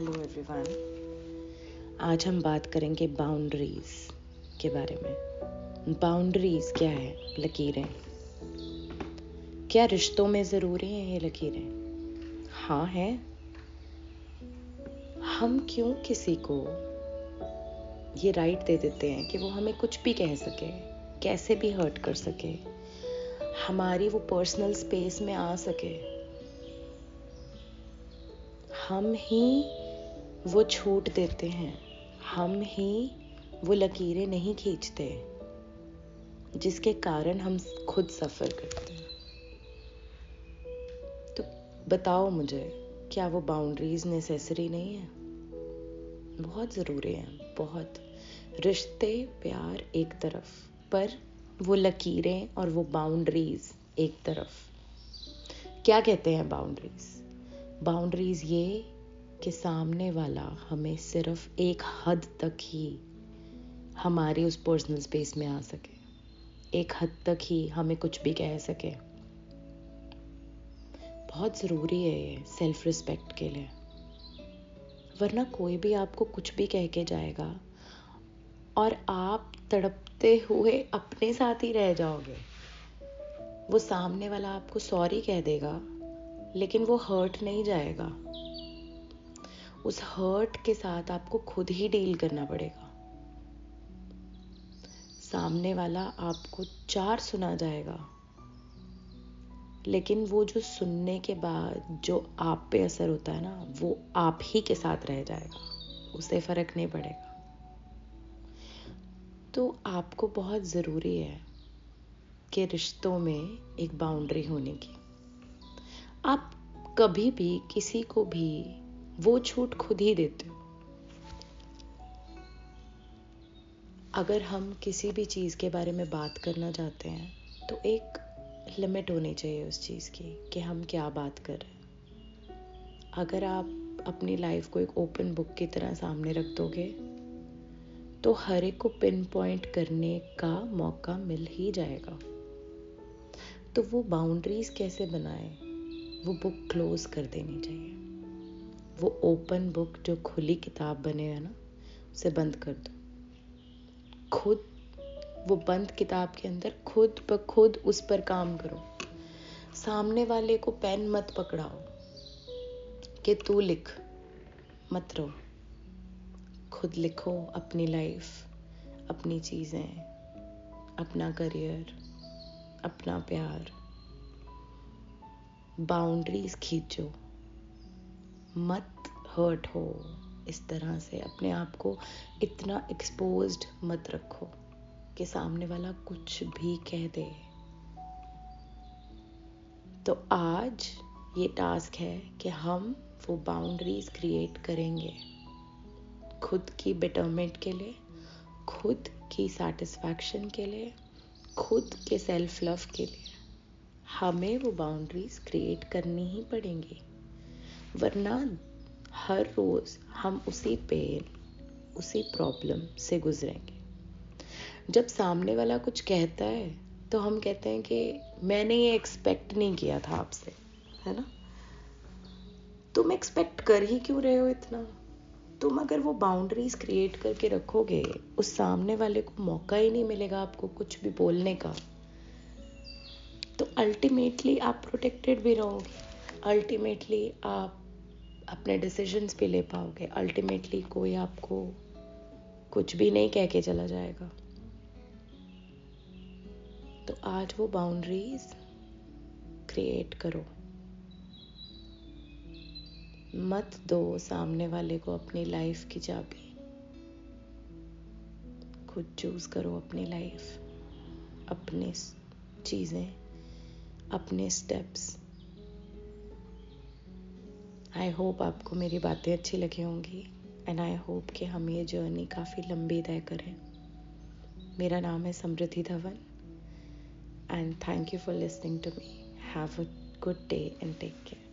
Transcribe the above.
Hello everyone आज हम बात करेंगे बाउंड्रीज के बारे में। बाउंड्रीज क्या है? लकीरें। क्या रिश्तों में ज़रूरी हैं ये लकीरें? हाँ है। हम क्यों किसी को ये राइट दे देते हैं कि वो हमें कुछ भी कह सके, कैसे भी हर्ट कर सके, हमारी वो पर्सनल स्पेस में आ सके? हम ही वो छूट देते हैं। हम ही वो लकीरें नहीं खींचते, जिसके कारण हम खुद सफ़र करते हैं। तो बताओ मुझे, क्या वो बाउंड्रीज नेसेसरी नहीं है? बहुत ज़रूरी है, बहुत। रिश्ते प्यार एक तरफ़, पर वो लकीरें और वो बाउंड्रीज एक तरफ़। क्या कहते हैं बाउंड्रीज बाउंड्रीज ये कि सामने वाला हमें सिर्फ़ एक हद तक ही हमारे उस पर्सनल स्पेस में आ सके। एक हद तक ही हमें कुछ भी कह सके। बहुत ज़रूरी है ये सेल्फ रिस्पेक्ट के लिए। वरना कोई भी आपको कुछ भी कह के जाएगा और आप तड़पते हुए अपने साथ ही रह जाओगे। वो सामने वाला आपको सॉरी कह देगा, लेकिन वो हर्ट नहीं जाएगा। उस हर्ट के साथ आपको खुद ही डील करना पड़ेगा। सामने वाला आपको चार सुना जाएगा। लेकिन वो जो सुनने के बाद जो आप पे असर होता है ना, वो आप ही के साथ रह जाएगा। उसे फ़र्क नहीं पड़ेगा। तो आपको बहुत ज़रूरी है कि रिश्तों में एक बाउंड्री होने की। आप कभी भी किसी को भी वो छूट खुद ही देते हो। अगर हम किसी भी चीज़ के बारे में बात करना चाहते हैं तो एक लिमिट होनी चाहिए उस चीज़ की, कि हम क्या बात कर रहे हैं। अगर आप अपनी लाइफ को एक ओपन बुक की तरह सामने रख दोगे तो हर एक को पिन पॉइंट करने का मौका मिल ही जाएगा। तो वो बाउंड्रीज कैसे बनाए? वो बुक क्लोज कर देनी चाहिए। वो ओपन बुक जो खुली किताब बने है ना, उसे बंद कर दो। खुद, वो बंद किताब के अंदर खुद ब खुद उस पर काम करो। सामने वाले को पेन मत पकड़ाओ कि तू लिख, मत रहो। खुद लिखो अपनी लाइफ अपनी चीज़ें, अपना करियर अपना प्यार। बाउंड्रीज खींचो। मत हर्ट हो। इस तरह से अपने आप को इतना एक्सपोज मत रखो कि सामने वाला कुछ भी कह दे। तो आज ये टास्क है कि हम वो बाउंड्रीज क्रिएट करेंगे। खुद की बेटरमेंट के लिए, खुद की सेटिस्फैक्शन के लिए, खुद के सेल्फ लव के लिए। हमें वो बाउंड्रीज क्रिएट करनी ही पड़ेंगी। वरना हर रोज़ हम उसी पेन उसी प्रॉब्लम से गुजरेंगे। जब सामने वाला कुछ कहता है तो हम कहते हैं कि मैंने ये एक्सपेक्ट नहीं किया था आपसे, है ना? तुम एक्सपेक्ट कर ही क्यों रहे हो इतना? तुम अगर वो बाउंड्रीज क्रिएट करके रखोगे, उस सामने वाले को मौका ही नहीं मिलेगा आपको कुछ भी बोलने का। तो अल्टीमेटली आप प्रोटेक्टेड भी रहोगे। अल्टीमेटली आप अपने डिसीजंस भी ले पाओगे। अल्टीमेटली कोई आपको कुछ भी नहीं कह के चला जाएगा। तो आज वो बाउंड्रीज क्रिएट करो। मत दो सामने वाले को अपनी लाइफ की चाबी। खुद चूज़ करो अपनी लाइफ अपने चीज़ें, अपने स्टेप्स आई होप आपको मेरी बातें अच्छी लगी होंगी एंड आई होप कि हम ये जर्नी काफ़ी लंबी तय करें। मेरा नाम है Samriddhi Dhawan and thank you for listening to me have a good day and take care